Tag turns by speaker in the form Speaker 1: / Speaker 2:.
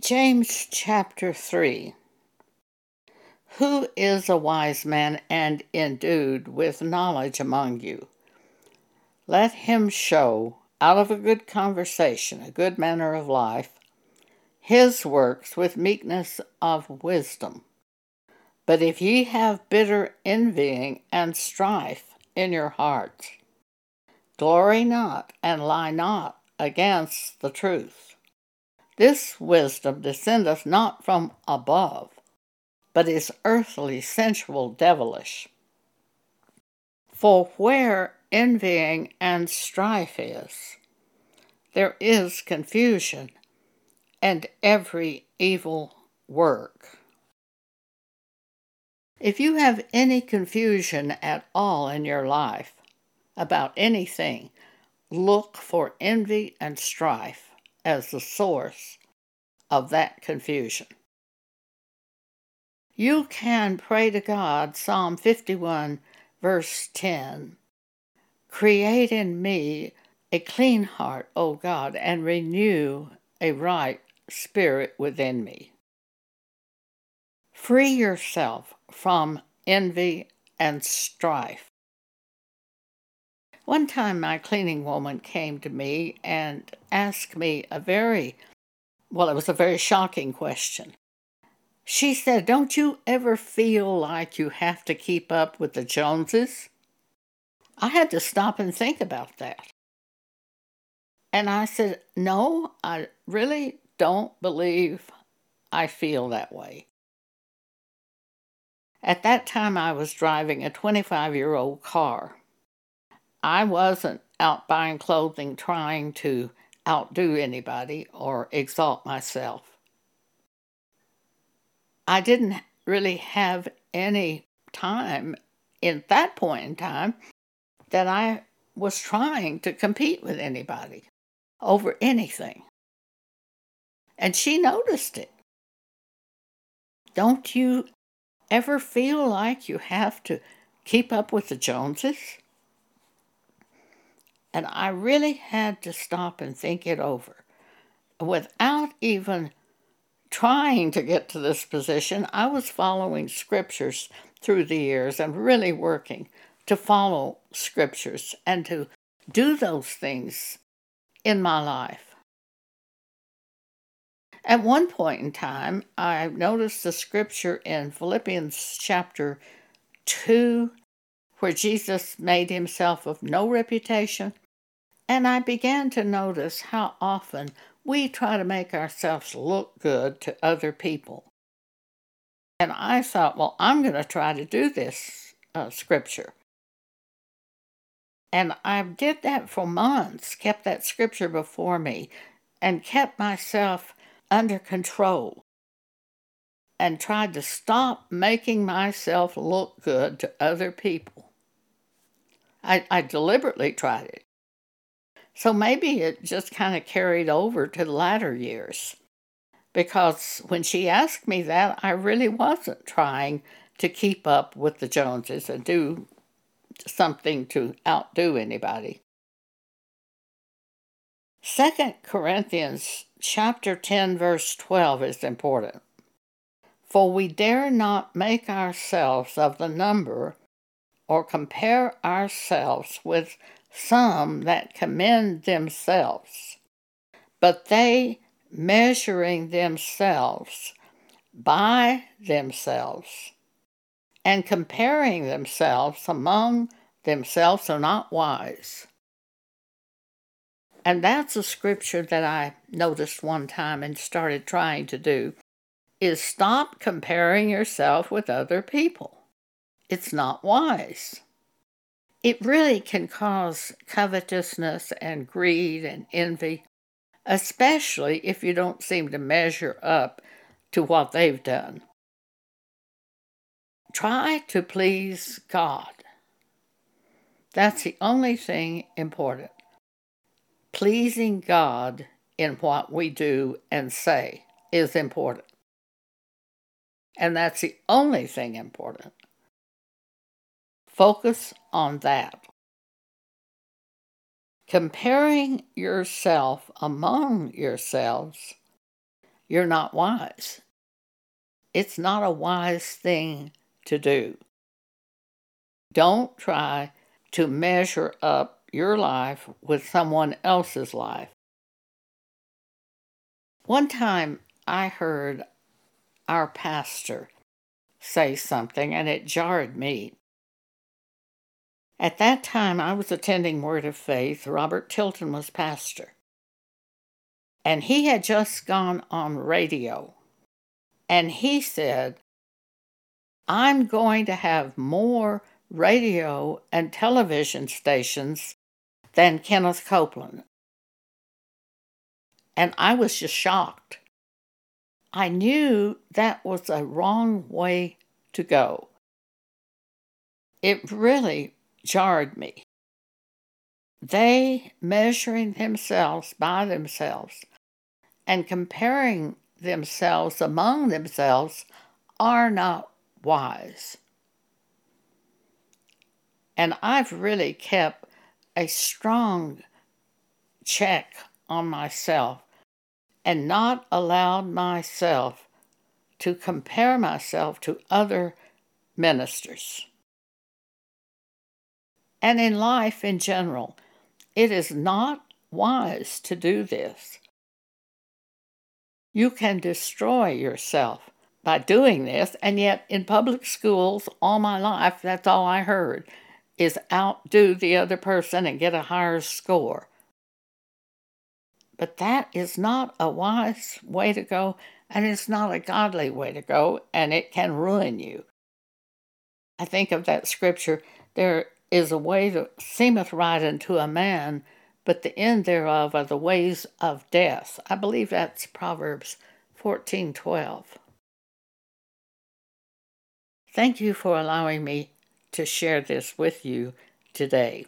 Speaker 1: James chapter 3 Who is a wise man and endued with knowledge among you? Let him show, out of a good conversation, a good manner of life, his works with meekness of wisdom. But if ye have bitter envying and strife in your hearts, glory not and lie not against the truth. This wisdom descendeth not from above, but is earthly, sensual, devilish. For where envying and strife is, there is confusion and every evil work. If you have any confusion at all in your life about anything, look for envy and strife as the source of that confusion. You can pray to God, Psalm 51, verse 10 Create in me a clean heart, O God, and renew a right spirit within me. Free yourself from envy and strife. One time, my cleaning woman came to me and asked me a very, well, it was a very shocking question. She said, Don't you ever feel like you have to keep up with the Joneses? I had to stop and think about that. And I said, No, I really don't believe I feel that way. At that time, I was driving a 25 year old car. I wasn't out buying clothing trying to outdo anybody or exalt myself. I didn't really have any time in that point in time that I was trying to compete with anybody over anything. And she noticed it. Don't you ever feel like you have to keep up with the Joneses? And I really had to stop and think it over. Without even trying to get to this position, I was following scriptures through the years and really working to follow scriptures and to do those things in my life. At one point in time, I noticed the scripture in Philippians chapter 2 where Jesus made himself of no reputation and I began to notice how often we try to make ourselves look good to other people. And I thought, well, I'm going to try to do this uh, scripture. And I did that for months, kept that scripture before me, and kept myself under control and tried to stop making myself look good to other people. I, I deliberately tried it. So maybe it just kind of carried over to the latter years. Because when she asked me that, I really wasn't trying to keep up with the Joneses and do something to outdo anybody. Second Corinthians chapter 10 verse 12 is important. For we dare not make ourselves of the number or compare ourselves with some that commend themselves, but they measuring themselves by themselves and comparing themselves among themselves are not wise. And that's a scripture that I noticed one time and started trying to do is stop comparing yourself with other people. It's not wise it really can cause covetousness and greed and envy, especially if you don't seem to measure up to what they've done. Try to please God. That's the only thing important. Pleasing God in what we do and say is important. And that's the only thing important. Focus on that. Comparing yourself among yourselves, you're not wise. It's not a wise thing to do. Don't try to measure up your life with someone else's life. One time I heard our pastor say something and it jarred me. At that time, I was attending Word of Faith. Robert Tilton was pastor. And he had just gone on radio. And he said, I'm going to have more radio and television stations than Kenneth Copeland. And I was just shocked. I knew that was a wrong way to go. It really jarred me. They measuring themselves by themselves and comparing themselves among themselves are not wise. And I've really kept a strong check on myself and not allowed myself to compare myself to other ministers. And in life in general, it is not wise to do this. You can destroy yourself by doing this, and yet in public schools all my life, that's all I heard is outdo the other person and get a higher score. But that is not a wise way to go, and it's not a godly way to go, and it can ruin you. I think of that scripture there is a way that seemeth right unto a man, but the end thereof are the ways of death. I believe that's Proverbs 14:12. Thank you for allowing me to share this with you today.